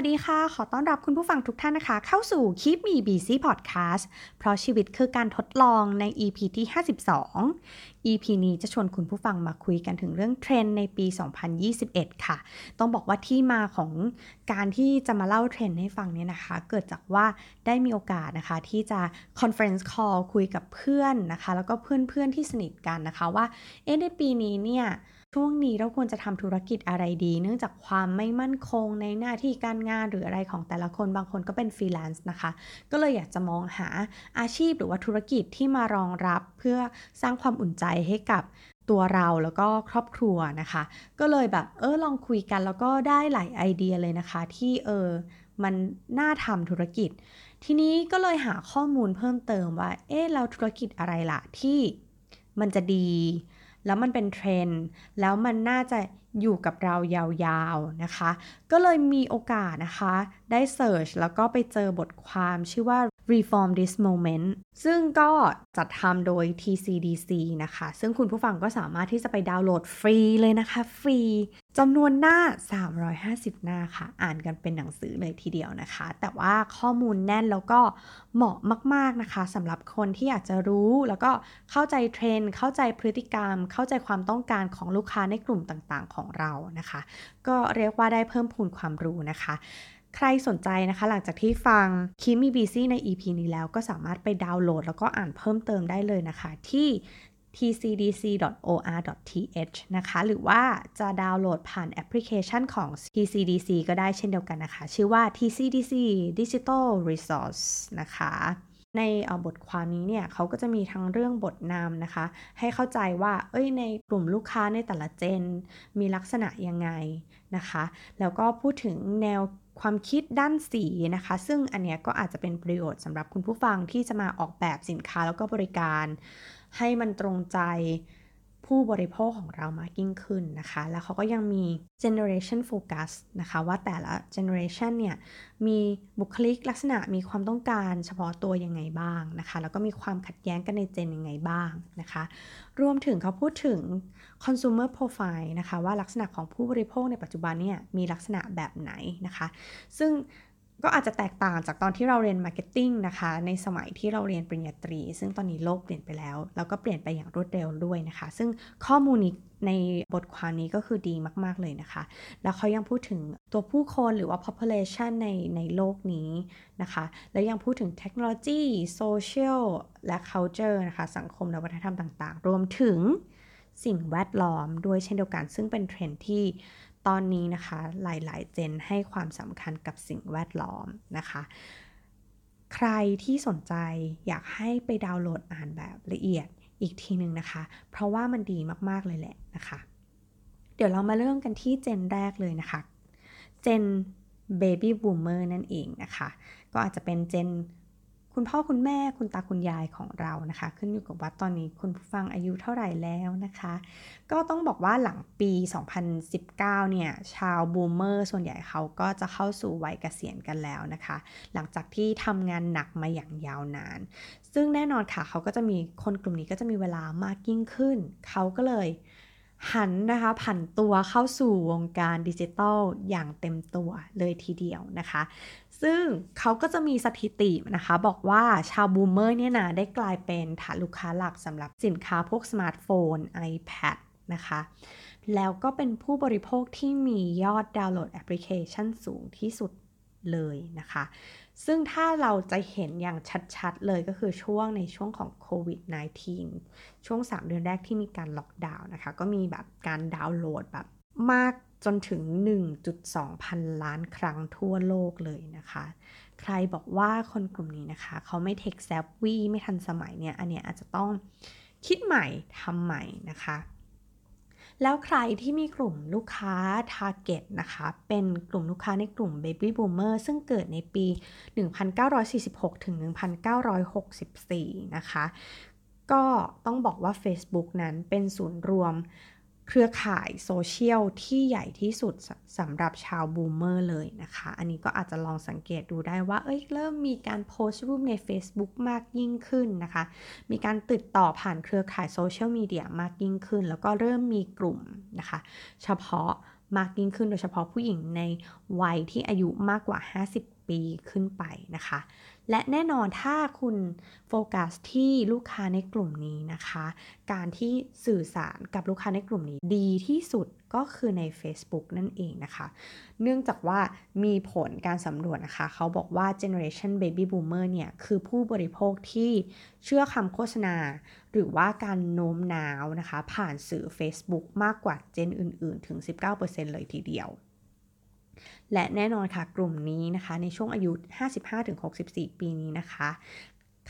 วัสดีค่ะ ขอต้อนรับคุณผู้ฟังทุกท่านนะคะ เข้าสู่ Keep Me Busy Podcast เพราะชีวิตคือการทดลองใน EP ที่ 52 EP นี้จะชวนคุณผู้ฟังมาคุยกันถึงเรื่องเทรนในปี 2021 ค่ะ ต้องบอกว่าที่มาของการที่จะมาเล่าเทรนให้ฟังเนี่ยนะคะ เกิดจากว่าได้มีโอกาสนะคะ ที่จะ conference call คุยกับเพื่อนนะคะ แล้วก็เพื่อนๆที่สนิทกันนะคะว่าเอ๊ะในปีนี้เนี่ย ช่วงนี้เราควรจะทำธุรกิจอะไรดี เนื่องจากความไม่มั่นคงในหน้าที่การงานหรืออะไรของแต่ละคนบางคนก็เป็นฟรีแลนซ์นะคะ ก็เลยอยากจะมองหาอาชีพหรือว่าธุรกิจที่มารองรับเพื่อสร้างความอุ่นใจให้กับตัวเราแล้วก็ครอบครัวนะคะ ก็เลยแบบเออลองคุยกันแล้วก็ได้หลายไอเดียเลยนะคะ ที่เออมันน่าทำธุรกิจ ทีนี้ก็เลยหาข้อมูลเพิ่มเติมว่าเอ๊ะเราธุรกิจอะไรล่ะที่มันจะดี แล้วมันเป็นเทรนด์แล้วมันน่าจะอยู่กับเรายาวๆนะคะ ก็เลยมีโอกาสนะคะ ได้ search แล้วก็ไปเจอบทความชื่อว่า Reform This Moment ซึ่งก็จัดทำโดย TCDC นะคะ ซึ่งคุณผู้ฟังก็สามารถที่จะไปดาวน์โหลดฟรีเลยนะคะ ฟรีจำนวนหน้า 350 หน้าค่ะ อ่านกันเป็นหนังสือเลยทีเดียวนะคะ แต่ว่าข้อมูลแน่นแล้วก็เหมาะมาก ๆนะคะสำหรับคนที่อยากจะรู้แล้วก็เข้าใจเทรนด์เข้าใจพฤติกรรม เข้าใจความต้องการของลูกค้าในกลุ่มต่างๆ ของเรานะคะ ก็เรียกว่าได้เพิ่มพูนความรู้นะคะ ใครสนใจนะคะ หลังจากที่ฟังคิมีบีซี่ใน EP นี้แล้วก็สามารถไปดาวน์โหลด แล้วก็อ่านเพิ่มเติมได้เลยนะคะ ที่ tcdc.or.th นะคะ หรือว่าจะดาวน์โหลดผ่านแอปพลิเคชันของ TCDC ก็ได้เช่นเดียวกันนะคะ ชื่อว่า TCDC Digital Resource นะคะในบทความนี้เนี่ยเขาก็จะมีทั้งเรื่องบทนำนะคะ ให้เข้าใจว่า เอ้ยในกลุ่มลูกค้าในแต่ละเจน มีลักษณะยังไงนะคะ แล้วก็พูดถึงแนว ความคิดด้านสีนะคะ ซึ่งอันเนี้ยก็อาจจะเป็นประโยชน์สำหรับคุณผู้ฟังที่จะมาออกแบบสินค้าแล้วก็บริการ ให้มันตรงใจผู้บริโภคของเรามากยิ่งขึ้นนะคะ แล้วเขาก็ยังมี generation focus นะคะว่าแต่ละ generation เนี่ยมีบุคลิกลักษณะมีความต้องการเฉพาะตัวยังไงบ้างนะคะ แล้วก็มีความขัดแย้งกันในเจนยังไงบ้างนะคะ รวมถึงเขาพูดถึง consumer profile นะคะว่าลักษณะของผู้บริโภคในปัจจุบันเนี่ยมีลักษณะแบบไหนนะคะ ซึ่งก็อาจจะแตกต่างจากตอนที่เราเรียน marketing นะคะ ในสมัยที่เราเรียนปริญญาตรี ซึ่งตอนนี้โลกเปลี่ยนไปแล้ว แล้วก็เปลี่ยนไปอย่างรวดเร็วด้วยนะคะ ซึ่งข้อมูลนี้ในบทความนี้ก็คือดีมาก ๆ เลยนะคะ แล้วเขายังพูดถึงตัวผู้คนหรือว่า population ในในโลกนี้นะคะ แล้วยังพูดถึงเทคโนโลยี social และ culture นะคะ สังคมและวัฒนธรรมต่าง ๆ รวมถึง สิ่งแวดล้อมด้วยเช่นเดียวกัน ซึ่งเป็นเทรนที่ตอนนี้นะคะหลายๆ เจนให้ความสำคัญกับสิ่งแวดล้อมนะคะ ใครที่สนใจอยากให้ไปดาวน์โหลดอ่านแบบละเอียดอีกทีหนึ่งนะคะ เพราะว่ามันดีมากๆเลยแหละนะคะ เดี๋ยวเรามาเริ่มกันที่เจนแรกเลยนะคะ เจน Baby Boomer นั่นเองนะคะ ก็อาจจะเป็นเจน คุณพ่อคุณแม่คุณตาคุณยายของเรานะคะ ขึ้นอยู่กับว่าตอนนี้คุณผู้ฟังอายุเท่าไหร่แล้วนะคะ ก็ต้องบอกว่าหลังปี 2019 เนี่ย ชาวบูมเมอร์ส่วนใหญ่เขาก็จะเข้าสู่วัยเกษียณกันแล้วนะคะ หลังจากที่ทำงานหนักมาอย่างยาวนาน ซึ่งแน่นอนค่ะเขาก็จะมีคนกลุ่มนี้ก็จะมีเวลามากยิ่งขึ้น เขาก็เลยหันนะคะผันตัวเข้าสู่วงการดิจิทัลอย่างเต็มตัวเลยทีเดียวนะคะ ซึ่งเขาก็จะมีสถิตินะคะ บอกว่าชาว boomer เนี่ยนะได้กลายเป็นฐานลูกค้าหลักสำหรับสินค้าพวกสมาร์ทโฟน iPad นะคะ แล้วก็เป็นผู้บริโภคที่มียอดดาวน์โหลดแอปพลิเคชันสูงที่สุดเลยนะคะ ซึ่งถ้าเราจะเห็นอย่างชัดๆ เลยก็คือช่วงในช่วงของโควิด -19 ช่วง 3 เดือนแรกที่มีการล็อกดาวน์นะคะ ก็มีแบบการดาวน์โหลดแบบมาก จนถึง 1.2 พันล้านครั้งทั่วโลกเลยนะคะ ใครบอกว่าคนกลุ่มนี้นะคะ เขาไม่เทคแซฟวี่ไม่ทันสมัยเนี่ย อันเนี้ยอาจจะต้องคิดใหม่ทำใหม่นะคะ แล้วใครที่มีกลุ่มลูกค้า Target นะคะ เป็นกลุ่มลูกค้าในกลุ่ม Baby Boomer ซึ่งเกิดในปี 1946 ถึง 1964 นะคะ ก็ต้องบอกว่า Facebook นั้นเป็นศูนย์รวม เครือข่ายโซเชียลที่ใหญ่ที่สุดสำหรับชาวบูมเมอร์เลยนะคะ อันนี้ก็อาจจะลองสังเกตดูได้ว่า เอ้ยเริ่มมีการโพสต์รูปใน Facebook มากยิ่งขึ้นนะคะ มีการติดต่อผ่านเครือข่ายโซเชียลมีเดียมากยิ่งขึ้น แล้วก็เริ่มมีกลุ่มนะคะ เฉพาะมากยิ่งขึ้นโดยเฉพาะผู้หญิงในวัยที่อายุมากกว่า 50 ปีขึ้นไปนะคะ และแน่นอนถ้าคุณโฟกัสที่ลูกค้าในกลุ่มนี้นะคะ การที่สื่อสารกับลูกค้าในกลุ่มนี้ดีที่สุดก็คือใน Facebook นั่นเองนะคะ เนื่องจากว่ามีผลการสำรวจนะคะ เขาบอกว่า Generation Baby Boomer เนี่ยคือผู้บริโภคที่เชื่อคำโฆษณา หรือว่าการโน้มน้าวนะคะ ผ่านสื่อ Facebook มากกว่าเจนอื่น ๆ ถึง 19%เลยทีเดียว และแน่นอนค่ะกลุ่มนี้นะคะ ในช่วงอายุ 55-64 ปีนี้นะคะ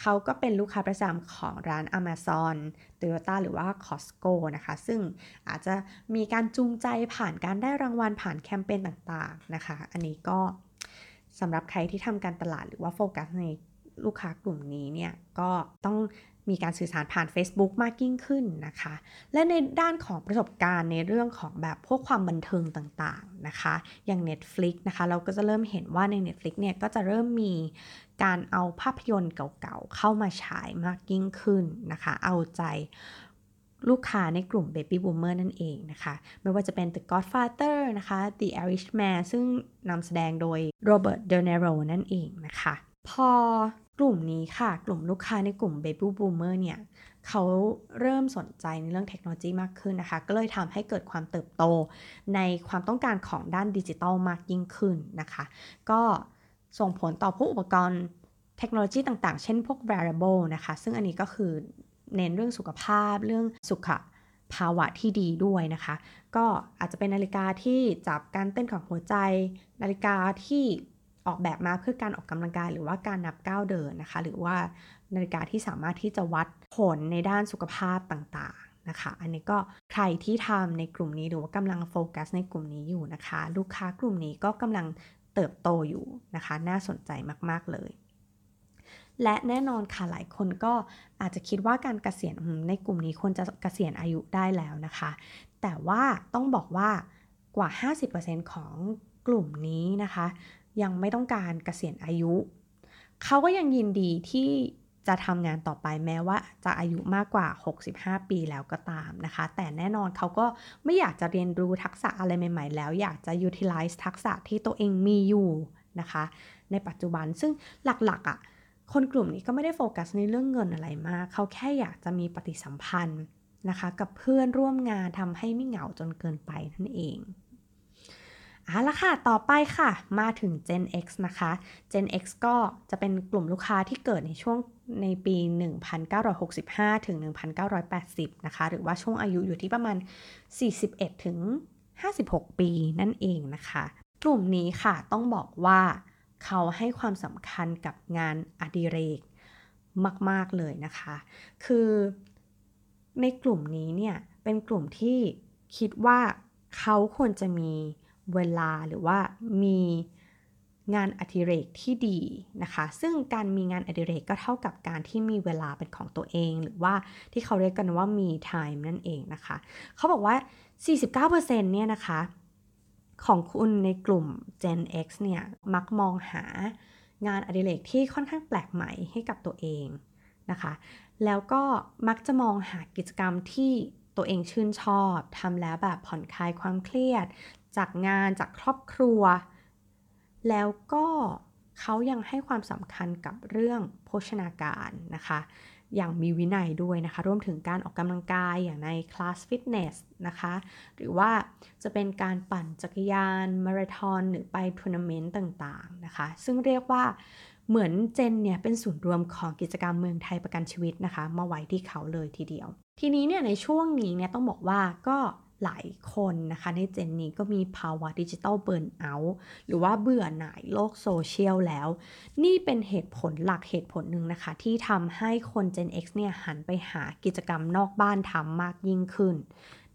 เขาก็เป็นลูกค้าประจำของร้าน Amazon Toyota หรือว่า Costco นะคะ ซึ่งอาจจะมีการจูงใจผ่านการได้รางวัลผ่านแคมเปญต่างๆนะคะ อันนี้ก็สำหรับใครที่ทำการตลาดหรือว่าโฟกัสในลูกค้ากลุ่มนี้เนี่ยก็ต้อง มีการสื่อสารผ่าน Facebook มากยิ่งขึ้นนะคะ และในด้านของประสบการณ์ในเรื่องของแบบพวกความบันเทิงต่างๆนะคะ อย่าง Netflix นะคะ เราก็จะเริ่มเห็นว่าใน Netflix เนี่ยก็จะเริ่มมีการเอาภาพยนตร์เก่าๆ เข้ามาฉายมากยิ่งขึ้นนะคะ เอาใจลูกค้าในกลุ่ม Baby Boomer นั่นเองนะคะ ไม่ว่าจะเป็น The Godfather นะคะ The Irishman ซึ่งนำแสดงโดย Robert De Niro นั่นเองนะคะ พอ กลุ่มนี้ค่ะ กลุ่มลูกค้าในกลุ่ม Baby Boomer เนี่ยเขาเริ่มสนใจในเรื่องเทคโนโลยีมากขึ้นนะคะ ก็เลยทำให้เกิดความเติบโตในความต้องการของด้านดิจิทัลมากยิ่งขึ้นนะคะ ก็ส่งผลต่อพวกอุปกรณ์เทคโนโลยีต่างๆ เช่นพวก wearable นะคะ ซึ่งอันนี้ก็คือเน้นเรื่องสุขภาพเรื่องสุขภาวะที่ดีด้วยนะคะ ก็อาจจะเป็นนาฬิกาที่จับการเต้นของหัวใจ นาฬิกาที่ ออกแบบมาเพื่อการออกกำลังกาย หรือว่าการนับก้าวเดินนะคะ หรือว่านาฬิกาที่สามารถที่จะวัดผลในด้านสุขภาพต่างๆนะคะ อันนี้ก็ใครที่ทำในกลุ่มนี้หรือว่ากำลังโฟกัสในกลุ่มนี้อยู่นะคะ ลูกค้ากลุ่มนี้ก็กำลังเติบโตอยู่นะคะ น่าสนใจมากๆเลยและแน่นอนค่ะหลายคนก็อาจจะคิดว่าการเกษียณในกลุ่มนี้ควรจะเกษียณอายุได้แล้วนะคะ แต่ว่าต้องบอกว่ากว่า 50%ของกลุ่มนี้นะคะ ยังไม่ต้องการเกษียณอายุ เขาก็ยังยินดีที่จะทำงานต่อไปแม้ว่าจะอายุมากกว่า 65 ปีแล้วก็ตามนะคะ แต่แน่นอนเขาก็ไม่อยากจะเรียนรู้ทักษะอะไรใหม่ ๆ แล้ว อยากจะ utilize ทักษะที่ตัวเองมีอยู่นะคะ ในปัจจุบันซึ่งหลักๆอะ่ะคนกลุ่มนี้ก็ไม่ได้โฟกัสในเรื่องเงินอะไรมาก เขาแค่อยากจะมีปฏิสัมพันธ์นะคะ กับเพื่อนร่วมงานทำให้ไม่เหงาจนเกินไปนั่นเอง เอาละค่ะ ต่อไปค่ะ มาถึง Gen X นะคะ Gen X ก็จะเป็นกลุ่มลูกค้าที่เกิดในช่วงในปี 1965 ถึง 1980 นะคะ หรือว่าช่วงอายุอยู่ที่ประมาณ 41 ถึง 56 ปีนั่นเองนะคะ กลุ่มนี้ค่ะต้องบอกว่าเขาให้ความสำคัญกับงานอดิเรกมาก ๆ เลยนะคะ คือในกลุ่มนี้เนี่ย เป็นกลุ่มที่คิดว่าเขาควรจะมี เวลาหรือว่ามีงานอดิเรกที่ดีนะคะ ซึ่งการมีงานอดิเรกก็เท่ากับการที่มีเวลาเป็นของตัวเอง หรือว่าที่เขาเรียกกันว่ามี time นั่นเองนะคะ เขาบอกว่า 49%เนี่ยนะคะ ของคุณในกลุ่ม Gen X เนี่ยมักมองหางานอดิเรกที่ค่อนข้างแปลกใหม่ให้กับตัวเองนะคะ แล้วก็มักจะมองหากิจกรรมที่ตัวเองชื่นชอบทำแล้วแบบผ่อนคลายความเครียด จากงานจากครอบครัว แล้วก็เขายังให้ความสำคัญกับเรื่องโภชนาการนะคะ อย่างมีวินัยด้วยนะคะ รวมถึงการออกกำลังกายอย่างในคลาสฟิตเนสนะคะ หรือว่าจะเป็นการปั่นจักรยาน มาราธอน หรือไปทัวร์นาเมนต์ต่างๆนะคะ ซึ่งเรียกว่าเหมือนเจนเนี่ยเป็นศูนย์รวมของกิจกรรมเมืองไทยประกันชีวิตนะคะ มาไว้ที่เขาเลยทีเดียว ทีนี้เนี่ยในช่วงนี้เนี่ยต้องบอกว่าก็ หลายคนนะคะในเจนนี้ก็มีภาวะ digital burnout หรือว่าเบื่อหน่ายโลกโซเชียลแล้ว นี่เป็นเหตุผลหลักเหตุผลหนึ่งนะคะ ที่ทำให้คน Gen X เนี่ยหันไปหากิจกรรมนอกบ้านทำมากยิ่งขึ้น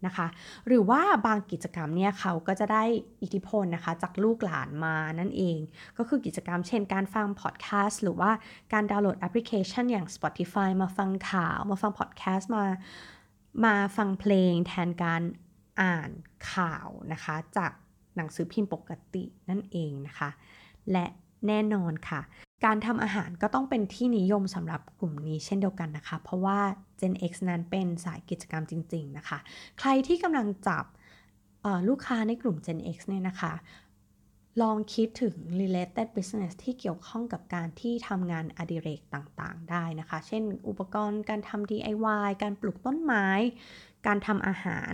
นะคะหรือว่าบางกิจกรรมเนี่ยเขาก็จะได้อิทธิพลนะคะจากลูกหลานมานั่นเอง ก็คือกิจกรรมเช่นการฟังพอดแคสต์หรือว่าการดาวน์โหลดแอปพลิเคชันอย่าง Spotify มาฟังข่าว มาฟังพอดแคสต์มามาฟังเพลงแทนการ อ่านข่าวนะคะ จากหนังสือพิมพ์ปกตินั่นเองนะคะ และแน่นอนค่ะ การทำอาหารก็ต้องเป็นที่นิยมสำหรับกลุ่มนี้เช่นเดียวกันนะคะ เพราะว่า Gen X นั้นเป็นสายกิจกรรมจริง ๆนะคะ ใครที่กำลังจับลูกค้าในกลุ่ม Gen X เนี่ยนะคะ ลองคิดถึง related business ที่เกี่ยวข้องกับการที่ทำงานอดิเรกต่างๆ ได้นะคะ เช่น อุปกรณ์การทำ DIY การปลูกต้นไม้ การทำอาหาร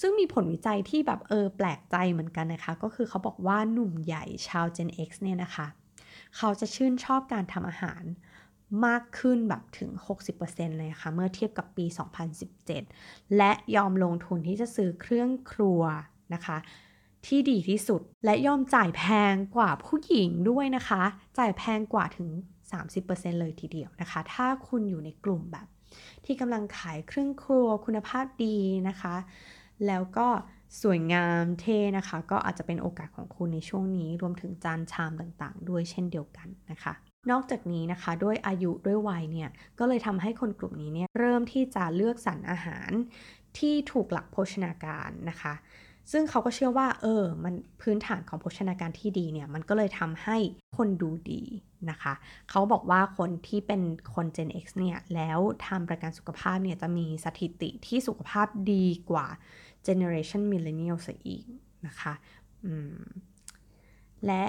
ซึ่งมีผลวิจัยที่แบบเออแปลกใจเหมือนกันนะคะ ก็คือเขาบอกว่าหนุ่มใหญ่ชาว Gen X เนี่ยนะคะ เขาจะชื่นชอบการทำอาหารมากขึ้นแบบถึง 60%เลยค่ะ เมื่อเทียบกับปี 2017 และยอมลงทุนที่จะซื้อเครื่องครัวนะคะ ที่ดีที่สุดและยอมจ่ายแพงกว่าผู้หญิงด้วยนะคะ จ่ายแพงกว่าถึง 30%เลยทีเดียวนะคะ ถ้าคุณอยู่ในกลุ่มแบบ ที่กำลังขายเครื่องครัวคุณภาพดีนะคะ แล้วก็สวยงามเท่นะคะ ก็อาจจะเป็นโอกาสของคุณในช่วงนี้ รวมถึงจานชามต่างๆ ด้วยเช่นเดียวกันนะคะนอกจากนี้นะคะด้วยอายุด้วยวัยเนี่ยก็เลยทำให้คนกลุ่มนี้เนี่ยเริ่มที่จะเลือกสรรอาหารที่ถูกหลักโภชนาการนะคะ ซึ่งเขาก็เชื่อว่าเออมันพื้นฐานของโภชนาการที่ดีเนี่ยมันก็เลยทำให้คนดูดี นะคะเขาบอกว่าคนที่เป็นคน Gen X เนี่ย แล้วทำประกันสุขภาพเนี่ยจะมีสถิติที่สุขภาพดีกว่า Generation Millennial ซะอีกนะคะและ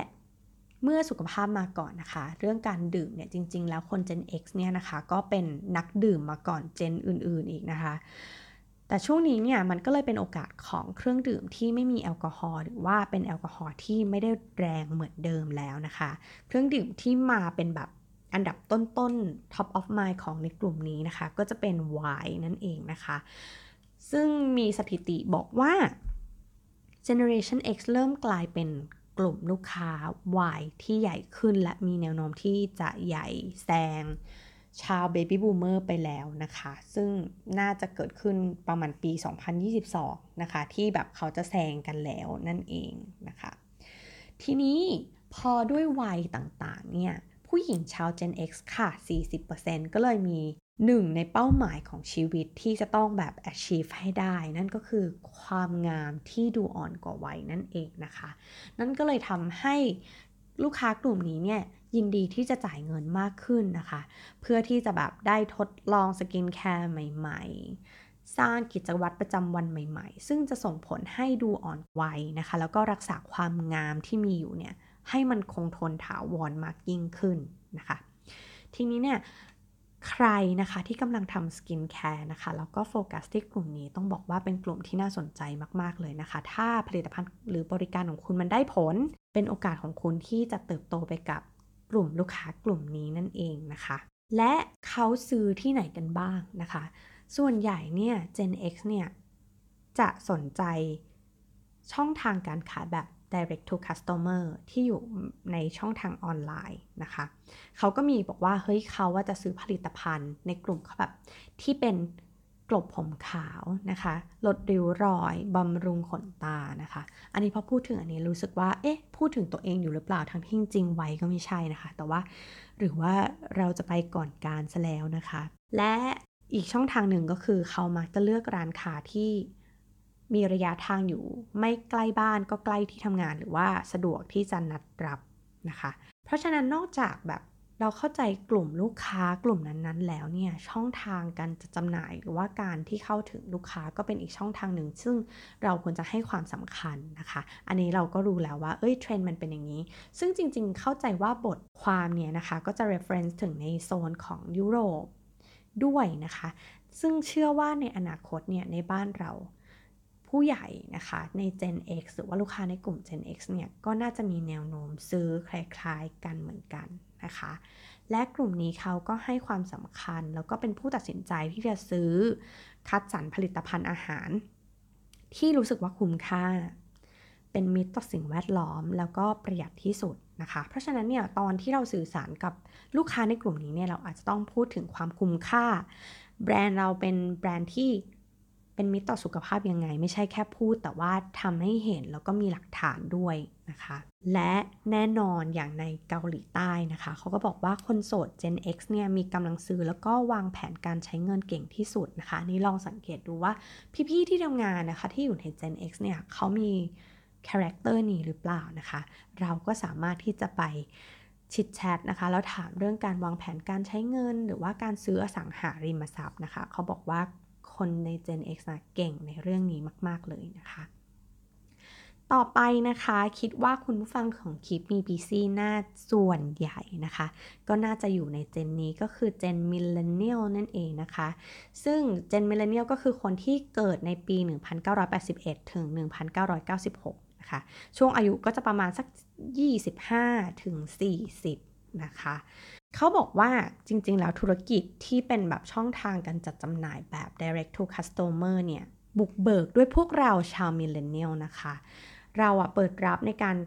เมื่อสุขภาพมาก่อนนะคะ เรื่องการดื่มเนี่ยจริง ๆ แล้วคน Gen X เนี่ยนะคะ ก็เป็นนักดื่มมาก่อนเจนอื่น ๆ อีกนะคะ แต่ช่วงนี้เนี่ยมันก็เลยเป็นโอกาสของเครื่องดื่มที่ไม่มีแอลกอฮอล์หรือว่าเป็นแอลกอฮอล์ที่ไม่ได้แรงเหมือนเดิมแล้วนะคะ เครื่องดื่มที่มาเป็นแบบอันดับต้นๆ top of mind ของในกลุ่มนี้นะคะ ก็จะเป็นไวน์นั่นเองนะคะ ซึ่งมีสถิติบอกว่า Generation X เริ่มกลายเป็นกลุ่มลูกค้าวัยที่ใหญ่ขึ้นและมีแนวโน้มที่จะใหญ่แซง ชาวเบบี้บูมเมอร์ไปแล้วนะคะ ซึ่งน่าจะเกิดขึ้นประมาณปี 2022 นะคะ ที่แบบเขาจะแซงกันแล้วนั่นเองนะคะ ทีนี้พอด้วยวัยต่างๆ เนี่ย ผู้หญิงชาว Gen X ค่ะ 40%ก็เลยมีหนึ่งในเป้าหมายของชีวิตที่จะต้องแบบ achieve ให้ได้ นั่นก็คือความงามที่ดูอ่อนกว่าวัยนั่นเองนะคะ นั่นก็เลยทำให้ลูกค้ากลุ่มนี้เนี่ย ยินดีที่จะจ่ายเงินมากขึ้นนะคะ เพื่อที่จะแบบได้ทดลองสกินแคร์ใหม่ ๆ สร้างกิจวัตรประจำวันใหม่ ๆ ซึ่งจะส่งผลให้ดูอ่อนวัยนะคะ แล้วก็รักษาความงามที่มีอยู่เนี่ยให้มันคงทนถาวรมากยิ่งขึ้นนะคะ ทีนี้เนี่ยใครนะคะที่กำลังทำสกินแคร์นะคะแล้วก็โฟกัสที่กลุ่มนี้ต้องบอกว่าเป็นกลุ่มที่น่าสนใจมาก ๆ เลยนะคะ ถ้าผลิตภัณฑ์หรือบริการของคุณมันได้ผล เป็นโอกาสของคุณที่จะเติบโตไปกับ กลุ่มลูกค้ากลุ่มนี้นั่นเองนะคะ และเขาซื้อที่ไหนกันบ้างนะคะ ส่วนใหญ่เนี่ย Gen X เนี่ยจะสนใจช่องทางการขายแบบ direct to customer ที่อยู่ในช่องทางออนไลน์นะคะ เขาก็มีบอกว่า เฮ้ยเขาว่าจะซื้อผลิตภัณฑ์ในกลุ่มเขาแบบที่เป็น กลบผมขาวนะคะ ลดริ้วรอย บำรุงขนตานะคะ อันนี้พอพูดถึงอันนี้รู้สึกว่า เอ๊ะ พูดถึงตัวเองอยู่หรือเปล่า ทั้งที่จริงไว้ก็ไม่ใช่นะคะ แต่ว่าหรือว่าเราจะไปก่อนการซะแล้วนะคะ และอีกช่องทางหนึ่งก็คือเขามักจะเลือกร้านค้าที่มีระยะทางอยู่ ไม่ใกล้บ้านก็ใกล้ที่ทำงานหรือว่าสะดวกที่จะนัดรับนะคะ เพราะฉะนั้นนอกจากแบบ เราเข้าใจกลุ่มลูกค้ากลุ่มนั้นๆ แล้วเนี่ยช่องทางการจะจำหน่ายหรือว่าการที่เข้าถึงลูกค้าก็เป็นอีกช่องทางหนึ่ง ซึ่งเราควรจะให้ความสำคัญนะคะ อันนี้เราก็รู้แล้วว่าเอ้ยเทรนด์มันเป็นอย่างนี้ ซึ่งจริงๆ เข้าใจว่าบทความเนี่ยนะคะก็จะ reference ถึงในโซนของยุโรปด้วยนะคะ ซึ่งเชื่อว่าในอนาคตเนี่ยในบ้านเราผู้ใหญ่นะคะใน Gen X หรือว่าลูกค้าในกลุ่ม Gen X เนี่ยก็น่าจะมีแนวโน้มซื้อคล้ายๆกันเหมือนกัน นะคะ และกลุ่มนี้เขาก็ให้ความสำคัญ แล้วก็เป็นผู้ตัดสินใจที่จะซื้อคัดสรรผลิตภัณฑ์อาหาร ที่รู้สึกว่าคุ้มค่า เป็นมิตรต่อสิ่งแวดล้อม แล้วก็ประหยัดที่สุดนะคะ เพราะฉะนั้นเนี่ยตอนที่เราสื่อสารกับลูกค้าในกลุ่มนี้เนี่ยเราอาจจะต้องพูดถึงความคุ้มค่า แบรนด์เราเป็นแบรนด์ที่ เป็นมิตรต่อสุขภาพยังไง ไม่ใช่แค่พูดแต่ว่าทำให้เห็นแล้วก็มีหลักฐานด้วยนะคะ และแน่นอนอย่างในเกาหลีใต้นะคะเขาก็บอกว่าคนโสด Gen X เนี่ยมีกำลังซื้อแล้วก็วางแผนการใช้เงินเก่งที่สุดนะคะ นี่ลองสังเกตดูว่าพี่ๆที่ทำงานนะคะที่อยู่ใน Gen X เนี่ยเขามี character นี้หรือเปล่านะคะ เราก็สามารถที่จะไป chit chat นะคะ แล้วถามเรื่องการวางแผนการใช้เงิน หรือว่าการซื้ออสังหาริมทรัพย์นะคะ เขาบอกว่า คนใน Gen X นะเก่งในเรื่องนี้มาก ๆ เลยนะคะต่อไปนะคะคิดว่าคุณผู้ฟังของคลิปมีบีซีน่าส่วนใหญ่นะคะ ก็น่าจะอยู่ใน Gen นี้ก็คือ Gen Millennial นั่นเองนะคะ ซึ่ง Gen Millennial ก็คือคนที่เกิดในปี 1981 ถึง 1996 นะคะ ช่วงอายุก็จะประมาณสัก 25 ถึง 40 นะคะ เขาบอกว่าจริงๆ แล้วธุรกิจที่เป็นแบบช่องทางการจัดจำหน่ายแบบ direct to customer เนี่ย บุกเบิกด้วยพวกเราชาว Millennial นะคะ เราอะเปิดรับในการ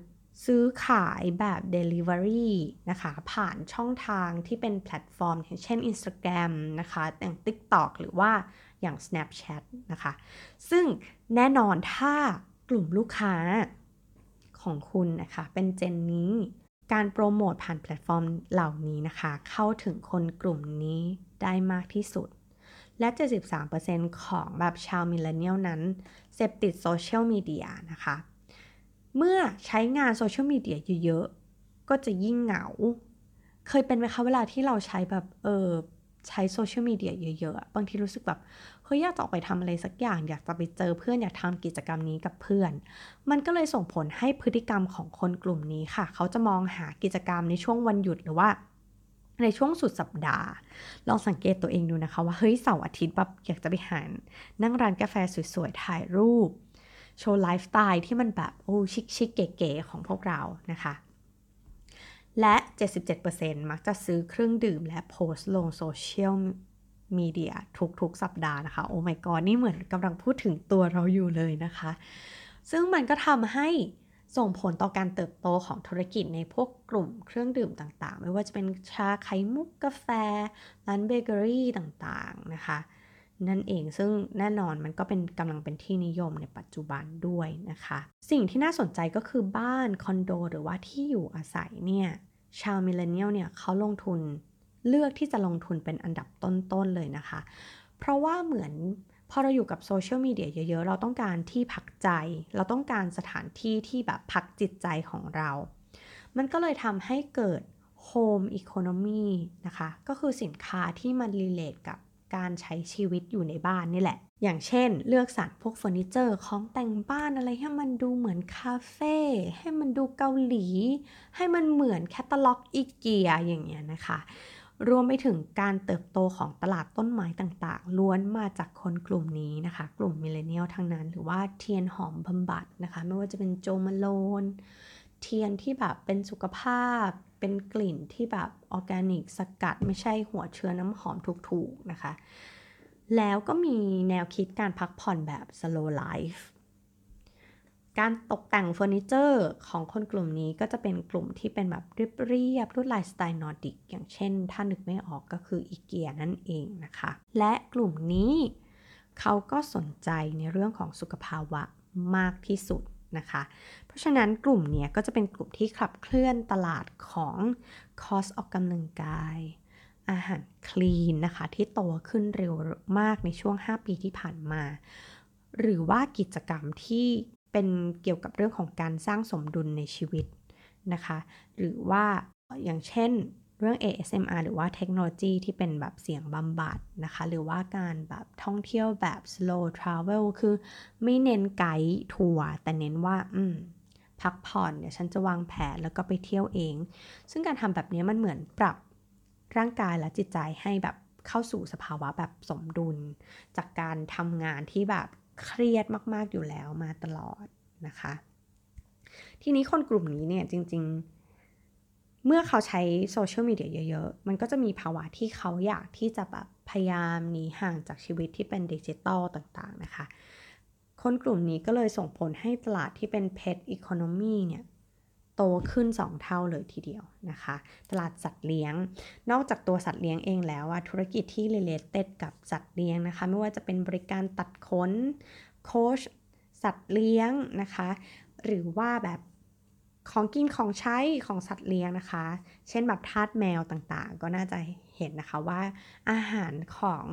ซื้อขายแบบ Delivery นะคะ ผ่านช่องทางที่เป็นแพลตฟอร์มอย่างเช่น Instagram นะคะอย่าง TikTok หรือว่าอย่าง Snapchat นะคะ ซึ่งแน่นอนถ้ากลุ่มลูกค้าของคุณนะคะ เป็น Gen นี้ การโปรโมทผ่านแพลตฟอร์มเหล่านี้นะคะ เข้าถึงคนกลุ่มนี้ได้มากที่สุด และ 73%ของแบบชาว Millennial นั้นเสพติดโซเชียลมีเดียนะคะ เมื่อใช้งานโซเชียลมีเดียเยอะๆ ก็จะยิ่งเหงา เคยเป็นไหมคะเวลาที่เราใช้แบบเออ ใช้โซเชียลมีเดียเยอะๆ บางทีรู้สึกแบบ เฮ้ย อยากจะออกไปทำอะไรสักอย่าง อยากจะไปเจอเพื่อน อยากทำกิจกรรมนี้กับเพื่อน มันก็เลยส่งผลให้พฤติกรรมของคนกลุ่มนี้ค่ะ เขาจะมองหากิจกรรมในช่วงวันหยุดหรือว่าในช่วงสุดสัปดาห์ ลองสังเกตตัวเองดูนะคะว่า เฮ้ย เสาร์อาทิตย์แบบอยากจะไปหานั่งร้านกาแฟสวยๆ ถ่ายรูป โชว์ไลฟ์สไตล์ที่มันแบบ โอ้ ชิคชิคเก๋ๆของพวกเรานะคะ และ 77%มักจะซื้อเครื่องดื่มและโพสต์ลงโซเชียลมีเดียทุกๆ สัปดาห์นะคะ โอ้ my god นี่เหมือนกำลังพูดถึงตัวเราอยู่เลยนะคะ ซึ่งมันก็ทำให้ส่งผลต่อการเติบโตของธุรกิจในพวกกลุ่มเครื่องดื่มต่างๆ ไม่ว่าจะเป็นชาไข่มุกกาแฟร้านเบเกอรี่ต่างๆนะคะ นั่นเองซึ่งแน่นอนมันก็เป็นกำลังเป็นที่นิยมในปัจจุบันด้วยนะคะ สิ่งที่น่าสนใจก็คือบ้านคอนโดหรือว่าที่อยู่อาศัยเนี่ยชาว Millennial เนี่ยเขาลงทุนเลือกที่จะลงทุนเป็นอันดับต้นๆเลยนะคะ เพราะว่าเหมือนพอเราอยู่กับโซเชียลมีเดียเยอะๆ เราต้องการที่พักใจ เราต้องการสถานที่ที่แบบพักจิตใจของเรา มันก็เลยทำให้เกิด Home Economy นะคะ ก็คือสินค้าที่มัน relate กับ การใช้ชีวิตอยู่ในบ้านนี่แหละ อย่างเช่น เลือกสรรพวกเฟอร์นิเจอร์ของแต่งบ้านอะไรให้มันดูเหมือนคาเฟ่ให้มันดูเกาหลี ให้มันเหมือนแคตตาล็อกอีเกียอย่างเงี้ยนะคะรวมไปถึงการเติบโตของตลาดต้นไม้ต่างๆ ล้วนมาจากคนกลุ่มนี้นะคะ กลุ่ม Millennial ทั้งนั้น หรือว่าเทียนหอมบำบัดนะคะ ไม่ว่าจะเป็น Jo Malone เทียนที่แบบเป็นสุขภาพ เป็นกลิ่นที่แบบออร์แกนิกสกัด ไม่ใช่หัวเชื้อน้ำหอมถูกๆนะคะ แล้วก็มีแนวคิดการพักผ่อนแบบ slow life การตกแต่งเฟอร์นิเจอร์ของคนกลุ่มนี้ก็จะเป็นกลุ่มที่เป็นแบบเรียบๆรุ่นลายสไตล์นอร์ดิก อย่างเช่น ถ้านึกไม่ออกก็คืออีเกียนั่นเองนะคะ และกลุ่มนี้เขาก็สนใจในเรื่องของสุขภาวะมากที่สุด นะคะ เพราะฉะนั้นกลุ่มนี้ก็จะเป็นกลุ่มที่ขับเคลื่อนตลาดของคอร์สออกกำลังกาย อาหารคลีนนะคะ ที่โตขึ้นเร็วมากในช่วง 5 ปีที่ผ่านมา หรือว่ากิจกรรมที่เป็นเกี่ยวกับเรื่องของการสร้างสมดุลในชีวิตนะคะ หรือว่าอย่างเช่น เรื่อง ASMR หรือว่าเทคโนโลยีที่เป็นแบบเสียงบำบัดนะคะ หรือว่าการแบบท่องเที่ยวแบบ slow travel คือไม่เน้นไกด์ทัวร์แต่เน้นว่า อืม พักผ่อนเดี๋ยวฉันจะวางแผนแล้วก็ไปเที่ยวเอง ซึ่งการทำแบบนี้มันเหมือนปรับร่างกายและจิตใจให้แบบเข้าสู่สภาวะแบบสมดุล จากการทำงานที่แบบเครียดมาก ๆ อยู่แล้วมาตลอดนะคะ ทีนี้คนกลุ่มนี้เนี่ยจริง ๆ เมื่อเขาใช้โซเชียลมีเดียเยอะๆ มันก็จะมีภาวะที่เขาอยากที่จะแบบพยายามหนีห่างจากชีวิตที่เป็นดิจิตอลต่างๆนะคะ คนกลุ่มนี้ก็เลยส่งผลให้ตลาดที่เป็นเพ t อีโคโนมีเนี่ยโตขึ้น 2 เท่าเลยทีเดียวนะคะ ตลาดสัตว์เลี้ยง นอกจากตัวสัตว์เลี้ยงเองแล้วธุรกิจที่ related กับสัตว์เลี้ยงนะคะ ไม่ว่าจะเป็นบริการตัดขนโค้ชสัตว์เลี้ยงนะคะ หรือว่าแบบ ของกินของใช้ของสัตว์เลี้ยงนะคะ เช่นแบบทาสแมวต่างๆ ก็น่าจะเห็นนะคะว่าอาหารของ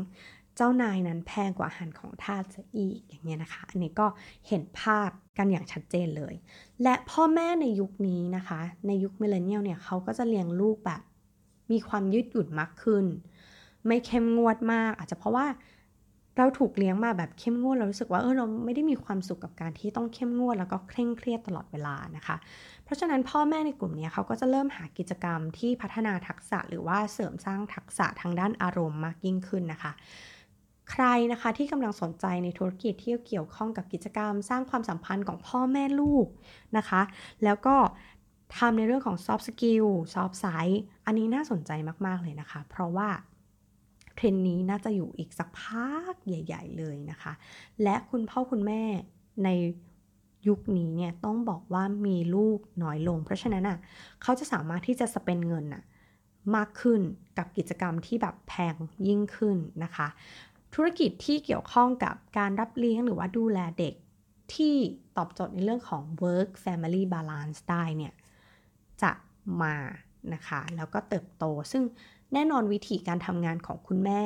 เจ้านายนั้นแพงกว่าอาหารของทาสซะอีกอย่างเงี้ยนะคะ อันนี้ก็เห็นภาพกันอย่างชัดเจนเลย และพ่อแม่ในยุคนี้นะคะ ในยุคมิเลเนียลเนี่ยเขาก็จะเลี้ยงลูกแบบ มีความยืดหยุ่นมากขึ้น ไม่เข้มงวดมาก อาจจะเพราะว่า เราถูกเลี้ยงมาแบบเข้มงวดเรารู้สึกว่าเออเราไม่ได้มีความสุขกับการที่ต้องเข้มงวดแล้วก็เคร่งเครียดตลอดเวลานะคะ เพราะฉะนั้นพ่อแม่ในกลุ่มนี้เขาก็จะเริ่มหากิจกรรมที่พัฒนาทักษะหรือว่าเสริมสร้างทักษะทางด้านอารมณ์มากยิ่งขึ้นนะคะ ใครนะคะที่กำลังสนใจในธุรกิจที่เกี่ยวข้องกับกิจกรรม สร้างความสัมพันธ์ของพ่อแม่ลูกนะคะ แล้วก็ทำในเรื่องของ soft skill soft side อันนี้น่าสนใจมาก ๆ เลยนะคะ เพราะว่า เทรนนี้น่าจะอยู่อีกสักพักใหญ่ ๆ เลยนะคะ และคุณพ่อคุณแม่ในยุคนี้เนี่ยต้องบอกว่ามีลูกน้อยลง เพราะฉะนั้นอะเขาจะสามารถที่จะสเปนเงินอะมากขึ้นกับกิจกรรมที่แบบแพงยิ่งขึ้นนะคะ ธุรกิจที่เกี่ยวข้องกับการรับเลี้ยงหรือว่าดูแลเด็กที่ตอบโจทย์ในเรื่องของ work family balance ได้เนี่ยจะมานะคะ แล้วก็เติบโตซึ่ง แน่นอนวิธีการทำงานของคุณแม่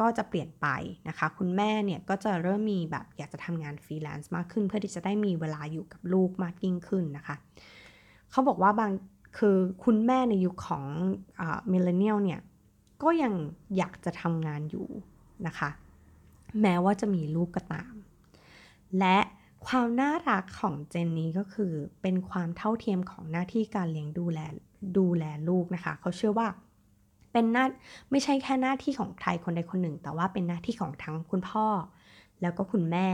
ก็จะเปลี่ยนไปนะคะ คุณแม่เนี่ยก็จะเริ่มมีแบบอยากจะทำงานฟรีแลนซ์มากขึ้น เพื่อที่จะได้มีเวลาอยู่กับลูกมากยิ่งขึ้นนะคะเขาบอกว่าบางคือคุณแม่ในยุคของ Millennial เนี่ยก็ยังอยากจะทำงานอยู่นะคะ แม้ว่าจะมีลูกก็ตาม และความน่ารักของ Gen นี้ก็คือเป็นความเท่าเทียมของหน้าที่การเลี้ยงดูแลดูแลลูกนะคะ เขาเชื่อว่า เป็นหน้าไม่ใช่แค่หน้าที่ของใครคนใดคนหนึ่ง แต่ว่าเป็นหน้าที่ของทั้งคุณพ่อ แล้วก็คุณแม่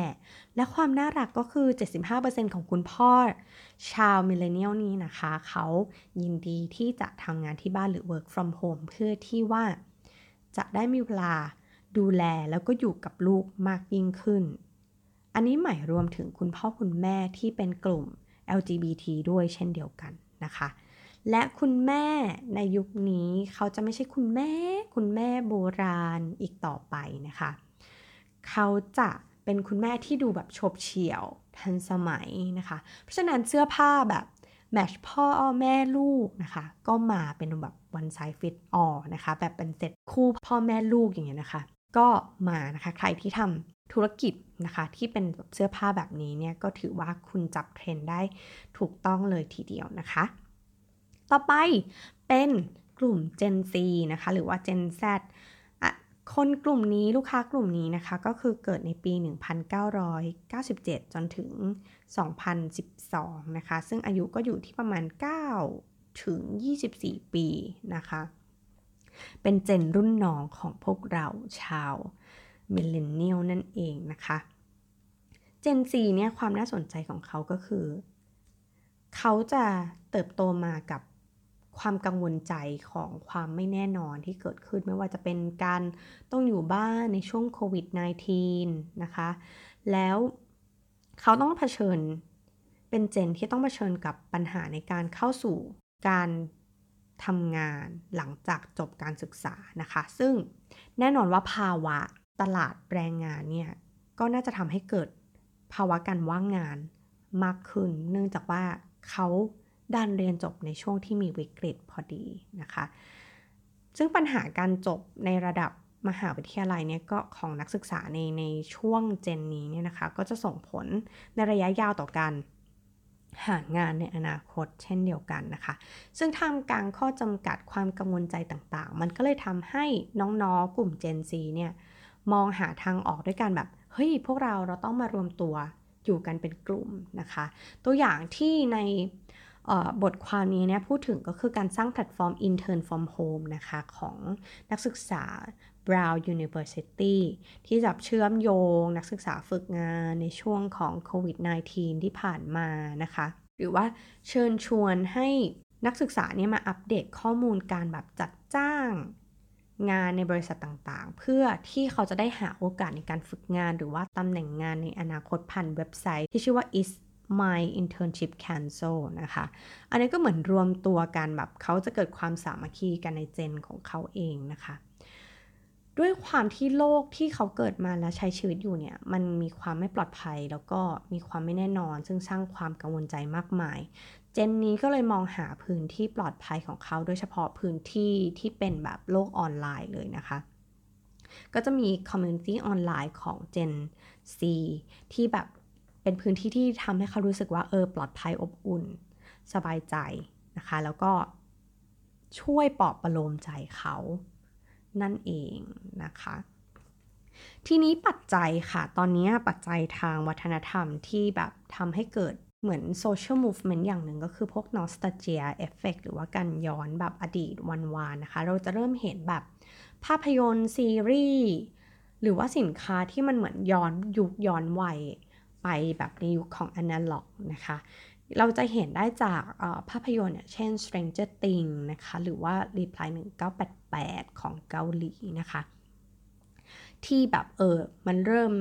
และความน่ารักก็คือ 75%ของคุณพ่อ ชาวมิเลเนียลนี้นะคะ เขายินดีที่จะทำงานที่บ้านหรือ work from home เพื่อที่ว่าจะได้มีเวลาดูแลแล้วก็อยู่กับลูกมากยิ่งขึ้น อันนี้หมายรวมถึงคุณพ่อคุณแม่ที่เป็นกลุ่ม LGBT ด้วยเช่นเดียวกันนะคะ และคุณแม่ในยุคนี้เขาจะไม่ใช่คุณแม่ คุณแม่โบราณอีกต่อไปนะคะ เขาจะเป็นคุณแม่ที่ดูแบบฉบเฉี่ยวทันสมัยนะคะ เพราะฉะนั้นเสื้อผ้าแบบแมชพ่อแม่ลูกนะคะ ก็มาเป็นแบบ one size fit all นะคะ แบบเป็นเซ็ตคู่พ่อแม่ลูกอย่างเงี้ยนะคะ ก็มานะคะใครที่ทำธุรกิจนะคะ ที่เป็นแบบเสื้อผ้าแบบนี้เนี่ยก็ถือว่าคุณจับเทรนได้ถูกต้องเลยทีเดียวนะคะ ต่อไปเป็นกลุ่ม Gen Z นะคะ หรือว่า Gen Z คนกลุ่มนี้ลูกค้ากลุ่มนี้นะคะ ก็คือเกิดในปี 1997 จนถึง 2012 นะคะ ซึ่งอายุก็อยู่ที่ประมาณ 9 ถึง 24 ปีนะคะ เป็นเจนรุ่นน้องของพวกเราชาวมิเลนเนียลนั่นเองนะคะ เจนซีเนี่ยความน่าสนใจของเขาก็คือ เขาจะเติบโตมากับ ความกังวลใจของความไม่แน่นอนที่เกิดขึ้นไม่ว่าจะเป็นการต้องอยู่บ้านในช่วงโควิด -19 นะคะ แล้วเขาต้องเผชิญเป็นเจนที่ต้องเผชิญกับปัญหาในการเข้าสู่การทำงานหลังจากจบการศึกษานะคะ ซึ่งแน่นอนว่าภาวะตลาดแรงงานเนี่ยก็น่าจะทำให้เกิดภาวะการว่างงานมากขึ้น เนื่องจากว่าเขา ดันเรียนจบในช่วงที่มีวิกฤตพอดีนะคะ ซึ่งปัญหาการจบในระดับมหาวิทยาลัยเนี่ยก็ของนักศึกษาในในช่วงเจนนี้เนี่ยนะคะ ก็จะส่งผลในระยะยาวต่อการหางานในอนาคตเช่นเดียวกันนะคะ ซึ่งทำกลางข้อจำกัดความกังวลใจต่างๆ มันก็เลยทำให้น้องๆ กลุ่ม Gen Z เนี่ยมองหาทางออกด้วยกันแบบ เฮ้ย พวกเราเราต้องมารวมตัวอยู่กันเป็นกลุ่มนะคะ ตัวอย่างที่ใน บทความนี้เนี่ยพูดถึงก็คือการสร้างแพลตฟอร์ม Intern from Home นะคะของนักศึกษา Brown University ที่จะเชื่อมโยงนักศึกษาฝึกงานในช่วงของโควิด -19 ที่ผ่านมานะคะ หรือว่าเชิญชวนให้นักศึกษาเนี่ยมาอัปเดตข้อมูลการแบบจัดจ้างงานในบริษัทต่างๆ เพื่อที่เขาจะได้หาโอกาสในการฝึกงาน หรือว่าตำแหน่งงานในอนาคตผ่านเว็บไซต์ที่ชื่อว่า is my internship cancel นะคะ อันนี้ก็เหมือนรวมตัวกันแบบเขาจะเกิดความสามัคคีกันในเจนของเขาเองนะคะ ด้วยความที่โลกที่เขาเกิดมาและใช้ชีวิตอยู่เนี่ย มันมีความไม่ปลอดภัยแล้วก็มีความไม่แน่นอน ซึ่งสร้างความกังวลใจมากมาย Gen นี้ก็เลยมองหาพื้นที่ปลอดภัยของเขาโดยเฉพาะพื้นที่ที่เป็นแบบโลกออนไลน์เลยนะคะก็จะมี community ออนไลน์ของ Gen Z ที่แบบ เป็นพื้นที่ที่ทำให้เขารู้สึกว่าเออปลอดภัยอบอุ่น สบายใจนะคะ แล้วก็ช่วยปลอบประโลมใจเขานั่นเองนะคะ ทีนี้ปัจจัยค่ะ ตอนนี้ปัจจัยทางวัฒนธรรมที่แบบทำให้เกิดเหมือน social movement อย่างหนึ่งก็คือพวก nostalgia effect หรือว่าการย้อนแบบอดีตวันวานนะคะ เราจะเริ่มเห็นแบบภาพยนตร์ซีรีส์ หรือว่าสินค้าที่มันเหมือนย้อนยุคย้อนวัย ไปแบบในยุคของอนาล็อกนะคะ เราจะเห็นได้จากภาพยนตร์เช่น Stranger Things นะคะ หรือว่า Reply 1988 ของเกาหลีนะคะ ที่แบบเออมันเริ่ม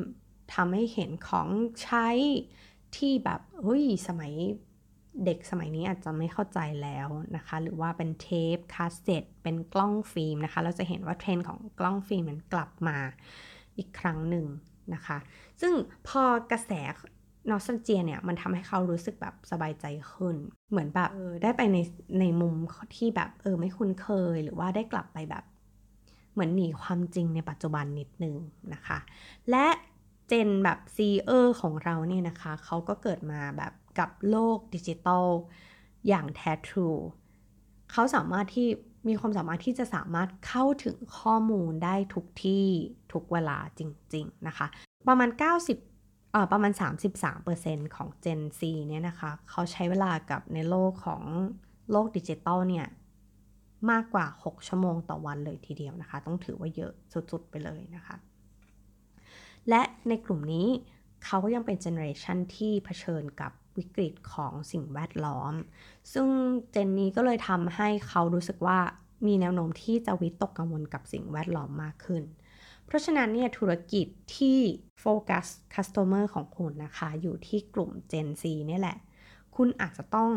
ทำให้เห็นของใช้ที่แบบเฮ้ยสมัยเด็กสมัยนี้อาจจะไม่เข้าใจแล้วนะคะ หรือว่าเป็นเทปคาสเซ็ตเป็นกล้องฟิล์มนะคะ เราจะเห็นว่าเทรนด์ของกล้องฟิล์มมันกลับมาอีกครั้งหนึ่ง นะคะ ซึ่งพอกระแส nostalgia เนี่ยมันทำให้เขารู้สึกแบบสบายใจขึ้น เหมือนแบบเออได้ไปในในมุมที่แบบเออไม่คุ้นเคย หรือว่าได้กลับไปแบบ เหมือนหนีความจริงในปัจจุบันนิดนึงนะคะ และเจนแบบซีเออร์ของเราเนี่ยนะคะเขาก็เกิดมาแบบกับโลกดิจิตอลอย่างแท้ทรูเขาสามารถที่มีความสามารถที่จะสามารถเข้าถึงข้อมูลได้ทุกที่ ทุกเวลาจริง ๆ นะคะ ประมาณ 90เอ่อประมาณ 33%ของ Gen Z เนี่ยนะคะ เขาใช้เวลากับในโลกของโลกดิจิตอลเนี่ยมากกว่า 6 ชั่วโมงต่อวันเลยทีเดียวนะคะ ต้องถือว่าเยอะสุด ๆ ไปเลยนะคะ และในกลุ่มนี้เขาก็ยังเป็น generation ที่เผชิญกับวิกฤตของสิ่งแวดล้อม ซึ่ง Gen นี้ก็เลยทำให้เขารู้สึกว่ามีแนวโน้มที่จะวิตกกังวลกับสิ่งแวดล้อมมากขึ้น เพราะฉะนั้นเนี่ยธุรกิจที่โฟกัสคัสเตอร์ของคุณนะคะ อยู่ที่กลุ่ม Gen Z เนี่ยแหละ คุณอาจจะต้อง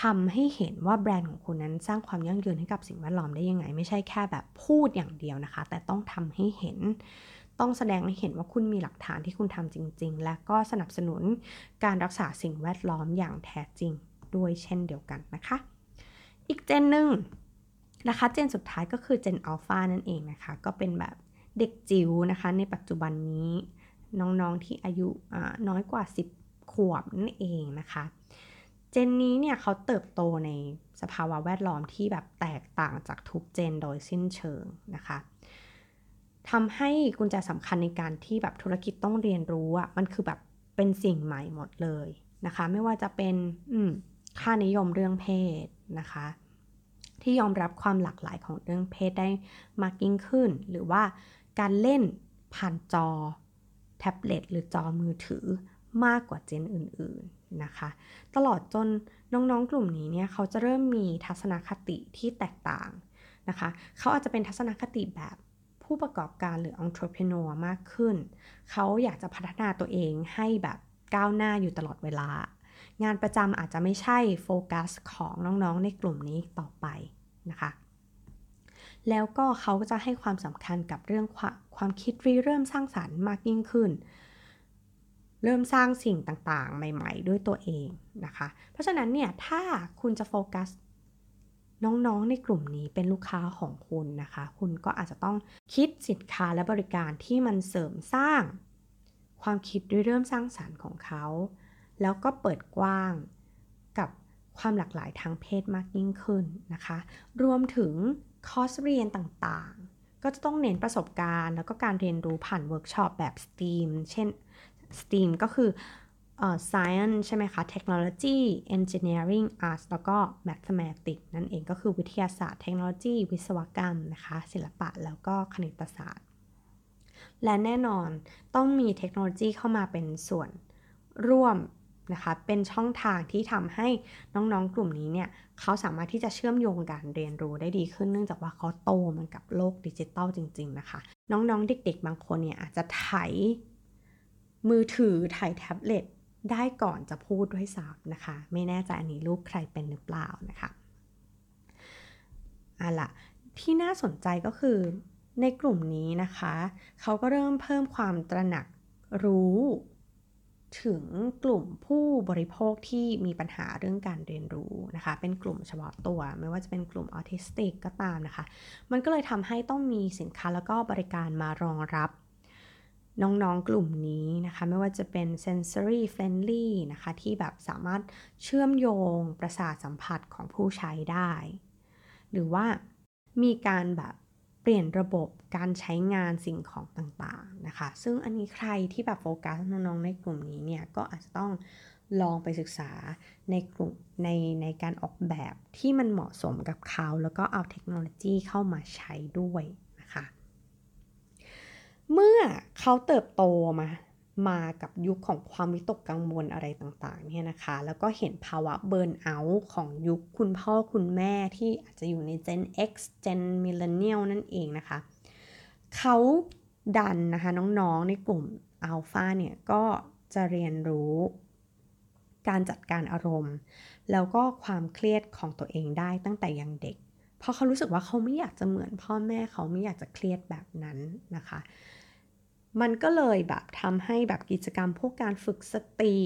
ทำให้เห็นว่าแบรนด์ของคุณนั้นสร้างความยั่งยืนให้กับสิ่งแวดล้อมได้ยังไง ไม่ใช่แค่แบบพูดอย่างเดียวนะคะ แต่ต้องทำให้เห็น ต้องแสดงให้เห็นว่าคุณมีหลักฐานที่คุณทำจริง ๆ และก็สนับสนุนการรักษาสิ่งแวดล้อมอย่างแท้จริงด้วยเช่นเดียวกันนะคะ อีกเจนหนึ่ง นะคะเจนสุดท้ายก็คือเจนอัลฟานั่นเองนะคะ ก็เป็นแบบเด็กจิ๋วนะคะในปัจจุบันนี้น้องๆที่อายุน้อยกว่า 10 ขวบนั่นเองนะคะ เจนนี้เนี่ยเขาเติบโตในสภาวะแวดล้อมที่แบบแตกต่างจากทุกเจนโดยสิ้นเชิงนะคะทำให้กุญแจสำคัญในการที่แบบธุรกิจต้องเรียนรู้อะ่ะมันคือแบบเป็นสิ่งใหม่หมดเลยนะคะ ไม่ว่าจะเป็นค่านิยมเรื่องเพศนะคะ ที่ยอมรับความหลากหลายของเรื่องเพศได้มากยิ่งขึ้น หรือว่าการเล่นผ่านจอ แท็บเล็ตหรือจอมือถือมากกว่าเจนอื่นๆนะคะ ตลอดจนน้องๆกลุ่มนี้เนี่ยเขาจะเริ่มมีทัศนคติที่แตกต่างนะคะ เขาอาจจะเป็นทัศนคติแบบผู้ประกอบการหรือ entrepreneur มากขึ้น เขาอยากจะพัฒนาตัวเองให้แบบก้าวหน้าอยู่ตลอดเวลา งานประจำอาจจะไม่ใช่โฟกัสของน้องๆในกลุ่มนี้ต่อไป นะคะ แล้วก็เขาก็จะให้ความสำคัญกับเรื่องความคิดรีเริ่มสร้างสารรค์มากยิ่งขึ้น เริ่มสร้างสิ่งต่างๆ ใหม่ ๆ ด้วยตัวเองนะคะ เพราะฉะนั้นเนี่ยถ้าคุณจะโฟกัสน้องๆ ในกลุ่มนี้เป็นลูกค้าของคุณนะคะ คุณก็อาจจะต้องคิดสินค้าและบริการที่มันเสริมสร้าง ความคิดด้วยเริ่มสร้างสารรค์ของเขา แล้วก็เปิดกว้างกับ ความหลากหลายทางเพศมากยิ่งขึ้นนะคะ รวมถึงคอร์สเรียนต่างๆ ก็จะต้องเน้นประสบการณ์ แล้วก็การเรียนรู้ผ่านเวิร์กช็อปแบบ STEAM เช่น STEAM ก็คือ science ใช่ไหมคะ technology engineering arts แล้วก็ mathematics นั่นเองก็คือวิทยาศาสตร์ เทคโนโลยี วิศวกรรมนะคะ ศิลปะแล้วก็คณิตศาสตร์ และแน่นอนต้องมีเทคโนโลยีเข้ามาเป็นส่วนร่วม นะคะ เป็นช่องทางที่ทำให้น้องๆกลุ่มนี้เนี่ยเขาสามารถที่จะเชื่อมโยงการเรียนรู้ได้ดีขึ้นเนื่องจากว่าเขาโตมันกับโลกดิจิตอลจริง ๆ นะคะ น้องๆ เด็ก ๆ บางคนเนี่ยอาจจะไถมือถือถ่ายแท็บเล็ตได้ก่อนจะพูดด้วยซ้ำนะคะ ไม่แน่ใจอันนี้ลูกใครเป็นหรือเปล่านะคะอะล่ะที่น่าสนใจก็คือในกลุ่มนี้นะคะ เขาก็เริ่มเพิ่มความตระหนักรู้ ถึงกลุ่มผู้บริโภคที่มีปัญหาเรื่องการเรียนรู้นะคะ เป็นกลุ่มเฉพาะตัว ไม่ว่าจะเป็นกลุ่มออทิสติกก็ตามนะคะ มันก็เลยทำให้ต้องมีสินค้าแล้วก็บริการมารองรับน้องๆ กลุ่มนี้นะคะ ไม่ว่าจะเป็น sensory friendly นะคะ ที่แบบสามารถเชื่อมโยงประสาทสัมผัสของผู้ใช้ได้ หรือว่ามีการแบบ เปลี่ยนระบบการใช้งานสิ่งของต่างๆนะคะ ซึ่งอันนี้ใครที่แบบโฟกัสน้องๆในกลุ่มนี้เนี่ยก็อาจจะต้องลองไปศึกษาในกลุ่มในในการออกแบบที่มันเหมาะสมกับเขา แล้วก็เอาเทคโนโลยีเข้ามาใช้ด้วยนะคะ เมื่อเขาเติบโตมา มากับยุคของความวิตกกังวลอะไรต่างๆเนี่ยนะคะ แล้วก็เห็นภาวะเบิร์นเอาท์ของยุคคุณพ่อคุณแม่ที่อาจจะอยู่ใน Gen X Gen Millennial นั่นเองนะคะ เขาดันนะคะน้องๆในกลุ่มอัลฟาเนี่ยก็จะเรียนรู้การจัดการอารมณ์ แล้วก็ความเครียดของตัวเองได้ตั้งแต่ยังเด็ก เพราะเขารู้สึกว่าเขาไม่อยากจะเหมือนพ่อแม่เขาไม่อยากจะเครียดแบบนั้นนะคะ มันก็เลยแบบทำให้แบบกิจกรรมพวกการฝึกสติ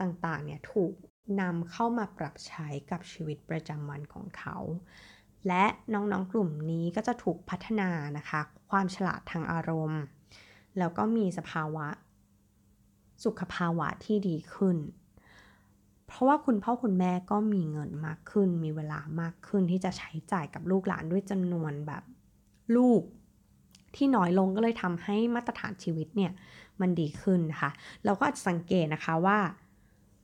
ต่างๆเนี่ยถูกนำเข้ามาปรับใช้กับชีวิตประจำวันของเขา และน้องๆกลุ่มนี้ก็จะถูกพัฒนานะคะ ความฉลาดทางอารมณ์ แล้วก็มีสภาวะ สุขภาวะที่ดีขึ้น เพราะว่าคุณพ่อคุณแม่ก็มีเงินมากขึ้น มีเวลามากขึ้นที่จะใช้จ่ายกับลูกหลานด้วยจำนวนแบบลูก ที่น้อยลงก็เลยทำให้มาตรฐานชีวิตเนี่ยมันดีขึ้นนะคะเราก็อาจจะสังเกตนะคะว่า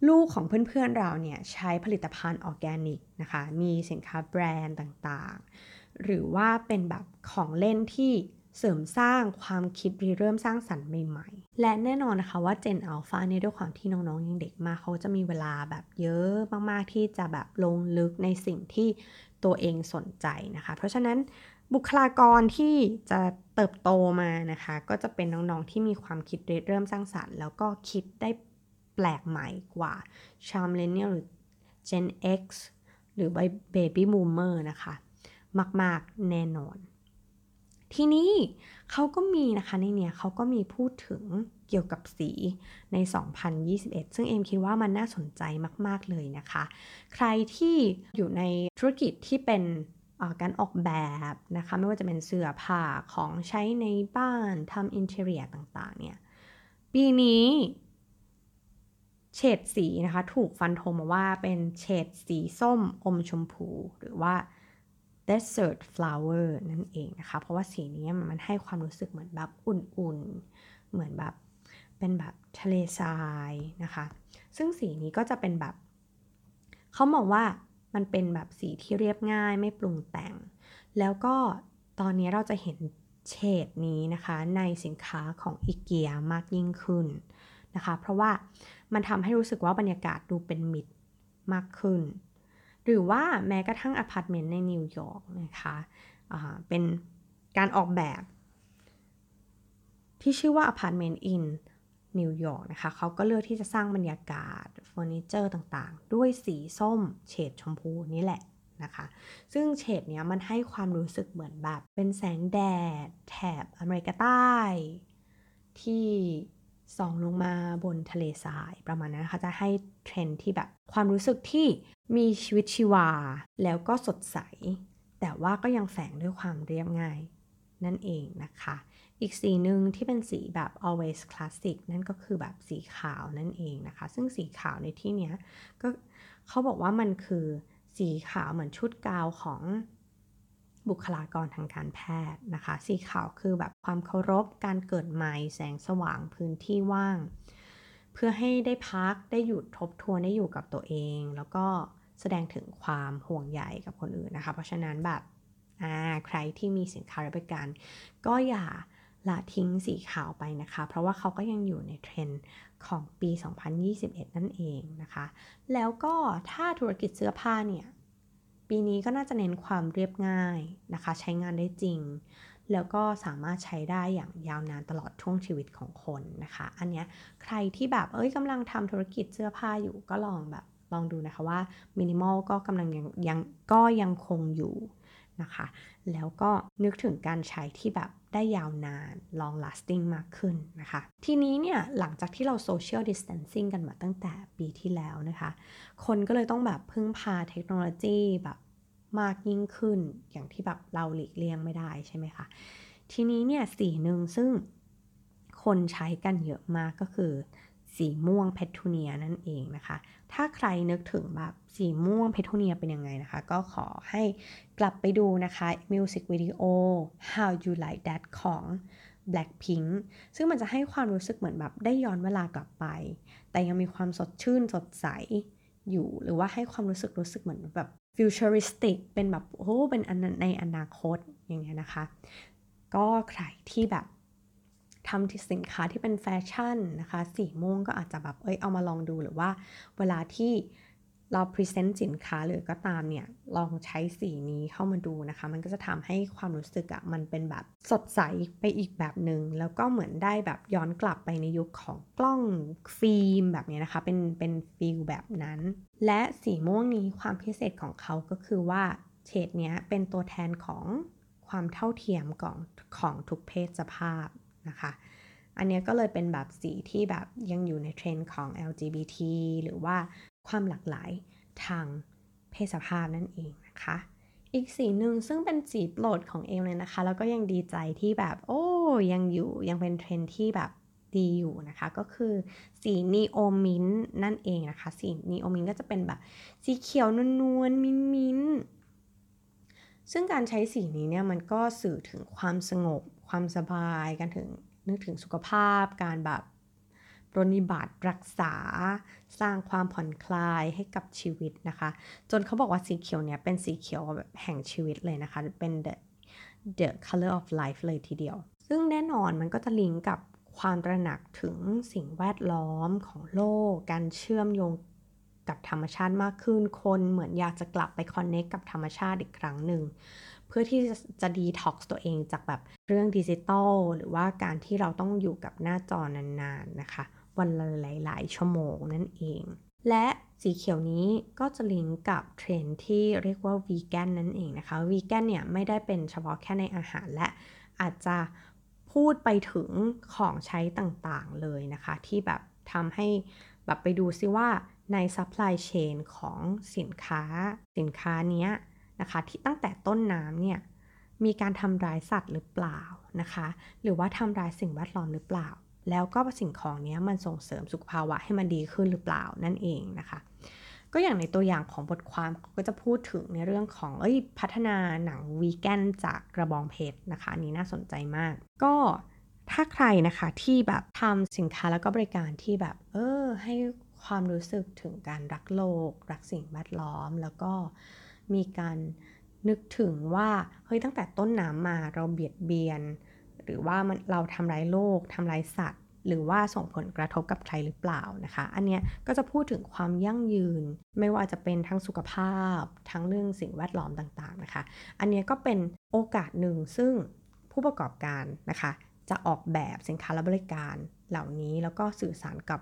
ลูกของเพื่อนๆเราเนี่ยใช้ผลิตภัณฑ์ออร์แกนิกนะคะมีสินค้าแบรนด์ต่างๆ หรือว่าเป็นแบบของเล่นที่เสริมสร้างความคิดริเริ่มสร้างสรรค์ใหม่ๆ และแน่นอนนะคะว่าเจนอัลฟาเนี่ยด้วยความที่น้องๆยังเด็กมากเขาจะมีเวลาแบบเยอะมากๆที่จะแบบลงลึกในสิ่งที่ตัวเองสนใจนะคะ เพราะฉะนั้น บุคลากรที่จะเติบโตมานะคะ ก็จะเป็นน้องๆที่มีความคิดเริ่มสร้างสารรค์ แล้วก็คิดได้แปลกใหม่กว่าชาวเลเนียลหรือ Gen X หรือ Baby Boomer นะคะ มาก ๆ แน่นอน ทีนี้เขาก็มีนะคะในเนี้ยเขาก็มีพูดถึงเกี่ยวกับสีใน 2021 ซึ่งเอมคิดว่ามันน่าสนใจมาก ๆ เลยนะคะ ใครที่อยู่ในธุรกิจที่เป็น การออกแบบนะคะไม่ว่าจะเป็นเสื้อผ้าของใช้ในบ้านทำอินเทอร์เนียต่างๆเนี่ยปีนี้เฉดสีนะคะถูกฟันธงมาว่าเป็นเฉดสีส้มอมชมพู หรือว่า desert flower นั่นเองนะคะ เพราะว่าสีนี้มันให้ความรู้สึกเหมือนแบบอุ่นๆ เหมือนแบบเป็นแบบทะเลทรายนะคะ ซึ่งสีนี้ก็จะเป็นแบบ เขามองว่า มันเป็นแบบสีที่เรียบง่ายไม่ปรุงแต่ง แล้วก็ตอนนี้เราจะเห็นเฉดนี้นะคะในสินค้าของอีเกียมากยิ่งขึ้นนะคะ เพราะว่ามันทำให้รู้สึกว่าบรรยากาศดูเป็นมิตรมากขึ้น หรือว่าแม้กระทั่งอพาร์ตเมนต์ในนิวยอร์กนะคะเป็นการออกแบบ ที่ชื่อว่า Apartment in New York นะคะเขาก็เลือกที่จะสร้างบรรยากาศเฟอร์นิเจอร์ต่างๆ ด้วยสีส้มเฉดชมพูนี่แหละนะคะ ซึ่งเฉดเนี้ยมันให้ความรู้สึกเหมือนแบบเป็นแสงแดด แถบอเมริกาใต้ ที่ส่องลงมาบนทะเลทรายประมาณนั้นนะคะจะให้เทรนด์ที่แบบความรู้สึกที่มีชีวิตชีวา แล้วก็สดใส แต่ว่าก็ยังแฝงด้วยความเรียบง่ายนั่นเองนะคะ อีกสีหนึ่งที่เป็นสีแบบ always classic นั่นก็คือแบบสีขาวนั่นเองนะคะ ซึ่งสีขาวในที่เนี้ยก็เขาบอกว่ามันคือสีขาวเหมือนชุดกาวของบุคลากรทางการแพทย์นะคะ สีขาวคือแบบความเคารพการเกิดใหม่แสงสว่างพื้นที่ว่าง เพื่อให้ได้พักได้หยุดทบทวนได้อยู่กับตัวเอง แล้วก็แสดงถึงความห่วงใยกับคนอื่นนะคะ เพราะฉะนั้นแบบใครที่มีสินค้ารับปริการก็อย่า ละทิ้งสีขาวไปนะคะ เพราะว่าเขาก็ยังอยู่ในเทรนด์ของปี 2021 นั่นเองนะคะ แล้วก็ถ้าธุรกิจเสื้อผ้าเนี่ย ปีนี้ก็น่าจะเน้นความเรียบง่ายนะคะ ใช้งานได้จริง แล้วก็สามารถใช้ได้อย่างยาวนานตลอดช่วงชีวิตของคนนะคะ อันนี้ใครที่แบบเอ้ยกำลังทำธุรกิจเสื้อผ้าอยู่ก็ลองแบบลองดูนะคะว่ามินิมอลก็กำลังยังยังก็ยังคงอยู่นะคะ แล้วก็นึกถึงการใช้ที่แบบ ได้ยาวนาน long lasting มากขึ้นนะคะ ทีนี้เนี่ยหลังจากที่เรา social distancing กันมาตั้งแต่ปีที่แล้วนะคะ คนก็เลยต้องแบบพึ่งพาเทคโนโลยีแบบมากยิ่งขึ้น อย่างที่แบบเราหลีกเลี่ยงไม่ได้ใช่ไหมคะ ทีนี้เนี่ยสีหนึ่งซึ่งคนใช้กันเยอะมากก็คือ สีม่วงเพทูเนียนั่นเองนะคะ ถ้าใครนึกถึงแบบสีม่วงเพทูเนียเป็นยังไงนะคะ ก็ขอให้กลับไปดูนะคะมิวสิกวิดีโอ How You Like That ของ Blackpink ซึ่งมันจะให้ความรู้สึกเหมือนแบบได้ย้อนเวลากลับไป แต่ยังมีความสดชื่นสดใสอยู่ หรือว่าให้ความรู้สึกรู้สึกเหมือนแบบfuturistic เป็นแบบโอ้เป็นในอนาคตอย่างเงี้ยนะคะ ก็ใครที่แบบ ทำสินค้าที่เป็นแฟชั่นนะคะสีม่วงก็อาจจะแบบเอ้ยเอามาลองดูหรือว่า เวลาที่เรา present สินค้าหรือก็ตามเนี่ย ลองใช้สีนี้เข้ามาดูนะคะ มันก็จะทำให้ความรู้สึกอะมันเป็นแบบสดใสไปอีกแบบหนึ่งแล้วก็เหมือนได้แบบย้อนกลับไปในยุคของกล้องฟิล์มแบบนี้นะคะ เป็นเป็น feel แบบนั้น และสีม่วงนี้ความพิเศษของเขาก็คือว่าเฉดเนี้ยเป็นตัวแทนของความเท่าเทียมของของทุกเพศสภาพ นะคะ อันนี้ก็เลยเป็นแบบสีที่แบบยังอยู่ในเทรนด์ของ LGBT หรือว่าความหลากหลายทางเพศสภาพนั่นเองนะคะ อีกสีหนึ่งซึ่งเป็นสีโปรดของเอมเลยนะคะ แล้วก็ยังดีใจที่แบบ โอ้ยังอยู่ยังเป็นเทรนด์ที่แบบดีอยู่นะคะ ก็คือสีนีโอมินนั่นเองนะคะ สีนีโอมินก็จะเป็นแบบสีเขียวนวลๆมินมินซึ่งการใช้สีนี้เนี่ยมันก็สื่อถึงความสงบ ความสบายการถึงนึกถึงสุขภาพ การแบบปรนิบัติรักษา สร้างความผ่อนคลายให้กับชีวิตนะคะ จนเขาบอกว่าสีเขียวเนี่ยเป็นสีเขียวแบบแห่งชีวิตเลยนะคะ เป็น the the color of life เลยทีเดียว ซึ่งแน่นอนมันก็จะลิงก์กับความตระหนักถึงสิ่งแวดล้อมของโลก การเชื่อมโยงกับธรรมชาติมากขึ้น คนเหมือนอยากจะกลับไป connect กับธรรมชาติอีกครั้งหนึ่ง เพื่อที่จะดีท็อกซ์ตัวเองจากแบบเรื่องดิจิตอลหรือว่าการที่เราต้องอยู่กับหน้าจอนานๆนะคะ วันละหลาย ๆ ชั่วโมงนั่นเอง และสีเขียวนี้ก็จะลิงก์กับเทรนด์ที่เรียกว่าวีแกนนั่นเองนะคะวีแกนเนี่ยไม่ได้เป็นเฉพาะแค่ในอาหารและอาจจะพูดไปถึงของใช้ต่างๆเลยนะคะ ที่แบบทำให้แบบไปดูซิว่าใน supply chain ของสินค้าสินค้านี้ นะคะที่ตั้งแต่ต้นน้ำเนี่ยมีการทำร้ายสัตว์หรือเปล่านะคะ หรือว่าทำร้ายสิ่งแวดล้อมหรือเปล่า แล้วก็สิ่งของนี้มันส่งเสริมสุขภาวะให้มันดีขึ้นหรือเปล่านั่นเองนะคะ ก็อย่างในตัวอย่างของบทความก็จะพูดถึงในเรื่องของเอ้ยพัฒนาหนังวีแกนจากกระบองเพชรนะคะนี้น่าสนใจมาก ก็ถ้าใครนะคะที่แบบทำสินค้าแล้วก็บริการที่แบบ เออให้ความรู้สึกถึงการรักโลก รักสิ่งแวดล้อม แล้วก็ มีการนึกถึงว่าเฮ้ยตั้งแต่ต้นน้ำมาเราเบียดเบียน หรือว่ามันเราทำร้ายโลกทำร้ายสัตว์ หรือว่าส่งผลกระทบกับใครหรือเปล่านะคะ อันเนี้ยก็จะพูดถึงความยั่งยืน ไม่ว่าจะเป็นทั้งสุขภาพ ทั้งเรื่องสิ่งแวดล้อมต่างๆนะคะ อันเนี้ยก็เป็นโอกาสหนึ่งซึ่งผู้ประกอบการนะคะ จะออกแบบสินค้าและบริการเหล่านี้แล้วก็สื่อสารกับ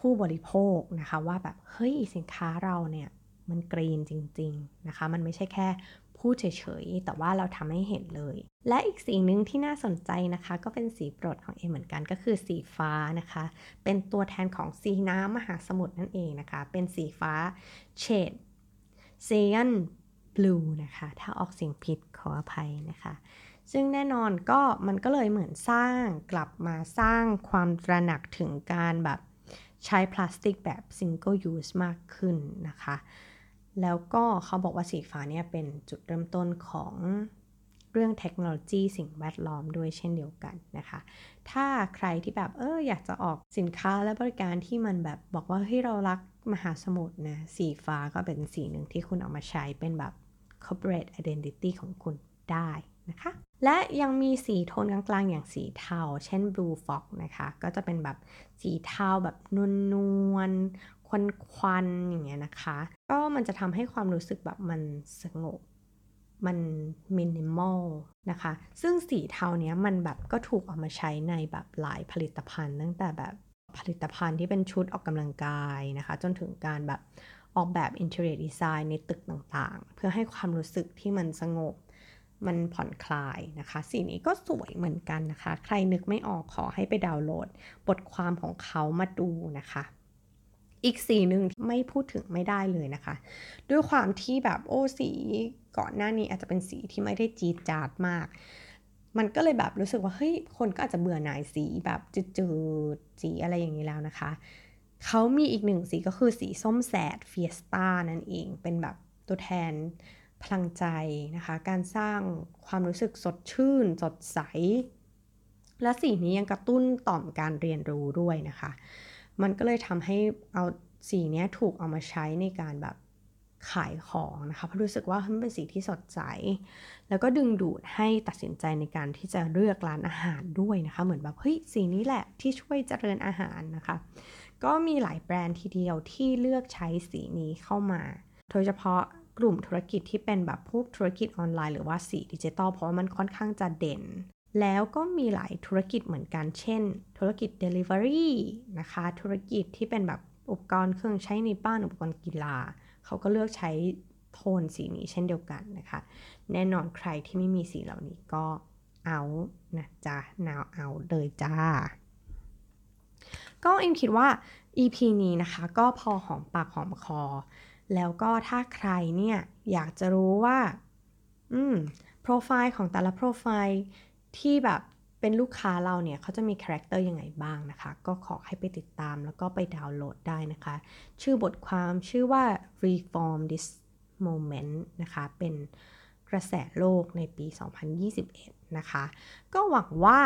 ผู้บริโภคนะคะว่าแบบเฮ้ยสินค้าเราเนี่ย มันกรีนจริง ๆ นะคะ มันไม่ใช่แค่พูดเฉยๆ แต่ว่าเราทำให้เห็นเลย และอีกสีหนึ่งที่น่าสนใจนะคะ ก็เป็นสีโปรดของเอเหมือนกันก็คือสีฟ้านะคะ เป็นตัวแทนของสีน้ำมหาสมุทรนั่นเองนะคะ เป็นสีฟ้าเฉดเซียนบลูนะคะ ถ้าออกเสียงผิดขออภัยนะคะ ซึ่งแน่นอนก็มันก็เลยเหมือนสร้างกลับมาสร้างความตระหนักถึงการแบบใช้พลาสติกแบบ single use มากขึ้นนะคะ แล้วก็เขาบอกว่าสีฟ้าเนี่ยเป็นจุดเริ่มต้นของเรื่องเทคโนโลยีสิ่งแวดล้อมด้วยเช่นเดียวกันนะคะ ถ้าใครที่แบบเอออยากจะออกสินค้าและบริการที่มันแบบบอกว่าเฮ้ยเรารักมหาสมุทรนะสีฟ้าก็เป็นสีหนึ่งที่คุณเอามาใช้เป็นแบบ corporate identity ของคุณได้นะคะ และยังมีสีโทนกลางๆ อย่างสีเทา เช่น blue fox นะคะ ก็จะเป็นแบบสีเทาแบบนวลๆควันควันอย่างเงี้ยนะคะ ก็มันจะทำให้ความรู้สึกแบบมันสงบ มันมินิมอลนะคะ ซึ่งสีเทาเนี้ยมันแบบก็ถูกเอามาใช้ในแบบหลายผลิตภัณฑ์ ตั้งแต่แบบผลิตภัณฑ์ที่เป็นชุดออกกำลังกายนะคะ จนถึงการแบบออกแบบ interior design ในตึกต่างๆ เพื่อให้ความรู้สึกที่มันสงบ มันผ่อนคลายนะคะ สีนี้ก็สวยเหมือนกันนะคะ ใครนึกไม่ออกขอให้ไปดาวน์โหลด บทความของเขามาดูนะคะ อีกสีหนึ่งไม่พูดถึงไม่ได้เลยนะคะ ด้วยความที่แบบโอ้สีก่อนหน้านี้อาจจะเป็นสีที่ไม่ได้จีดจาดมาก มันก็เลยแบบรู้สึกว่าเฮ้ยคนก็อาจจะเบื่อหน่ายสีแบบจืดๆสีอะไรอย่างนี้แล้วนะคะเขามีอีกหนึ่งสีก็คือสีส้มแสดเฟียสตานั่นเองเป็นแบบตัวแทนพลังใจนะคะ การสร้างความรู้สึกสดชื่น สดใส และสีนี้ยังกระตุ้นต่อมการเรียนรู้ด้วยนะคะ มันก็เลยทำให้เอาสีนี้ถูกเอามาใช้ในการแบบขายของนะคะเพราะรู้สึกว่ามันเป็นสีที่สดใส แล้วก็ดึงดูดให้ตัดสินใจในการที่จะเลือกร้านอาหารด้วยนะคะ เหมือนแบบเฮ้ยสีนี้แหละที่ช่วยเจริญอาหารนะคะ ก็มีหลายแบรนด์ทีเดียวที่เลือกใช้สีนี้เข้ามา โดยเฉพาะกลุ่มธุรกิจที่เป็นแบบพวกธุรกิจออนไลน์หรือว่าสื่อดิจิตอลเพราะว่ามันค่อนข้างจะเด่น แล้วก็มีหลายธุรกิจเหมือนกัน เช่น ธุรกิจ Delivery นะคะ ธุรกิจที่เป็นแบบอุปกรณ์เครื่องใช้ในบ้าน อุปกรณ์กีฬา เขาก็เลือกใช้โทนสีนี้เช่นเดียวกันนะคะ แน่นอนใครที่ไม่มีสีเหล่านี้ก็เอานะจ๊ะนาวเอาเลยจ้า ก็เอ็มคิดว่า EP นี้นะคะ ก็พอหอมปากหอมคอ แล้วก็ถ้าใครเนี่ย อยากจะรู้ว่า อืม โปรไฟล์ของแต่ละโปรไฟล์ ที่แบบเป็นลูกค้าเราเนี่ยเขาจะมี character ยังไงบ้างนะคะ ก็ขอให้ไปติดตามแล้วก็ไปดาวน์โหลดได้นะคะ ชื่อบทความชื่อว่า reform this moment นะคะ เป็นกระแสโลกในปี 2021 นะคะ ก็หวังว่า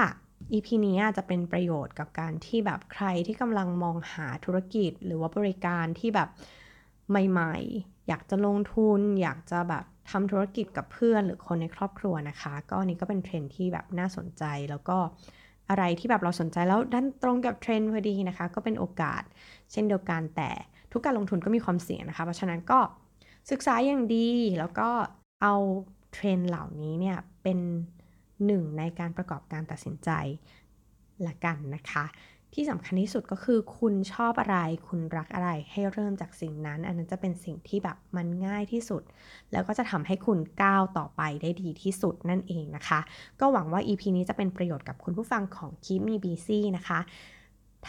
EP นี้จะเป็นประโยชน์กับการที่แบบใครที่กำลังมองหาธุรกิจ หรือว่าบริการที่แบบใหม่ ๆ อยากจะลงทุน อยากจะแบบ ทำธุรกิจกับเพื่อนหรือคนในครอบครัวนะคะ ก็อันนี้ก็เป็นเทรนด์ที่แบบน่าสนใจแล้วก็อะไรที่แบบเราสนใจแล้วดันตรงกับเทรนด์พอดีนะคะ ก็เป็นโอกาส เช่นเดียวกันแต่ทุกการลงทุนก็มีความเสี่ยงนะคะ เพราะฉะนั้นก็ศึกษาอย่างดีแล้วก็เอาเทรนด์เหล่านี้เนี่ยเป็นหนึ่งในการประกอบการตัดสินใจละกันนะคะ ที่สำคัญที่สุดก็คือ คุณชอบอะไร คุณรักอะไร ให้เริ่มจากสิ่งนั้น อันนั้นจะเป็นสิ่งที่แบบมันง่ายที่สุด แล้วก็จะทำให้คุณก้าวต่อไปได้ดีที่สุดนั่นเองนะคะ ก็หวังว่า EP นี้จะเป็นประโยชน์กับคุณผู้ฟังของ Keep Me Busy นะคะ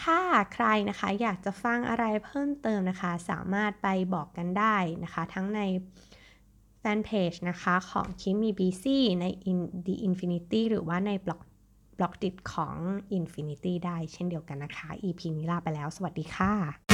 ถ้าใครนะคะอยากจะฟังอะไรเพิ่มเติมนะคะ สามารถไปบอกกันได้นะคะ ทั้งในแฟนเพจนะคะของ Keep Me Busy ใน The Infinity หรือว่าในบล็อก บล็อกดิของ Infinity ได้เช่นเดียวกันนะคะ EP นี้ลาไปแล้ว สวัสดีค่ะ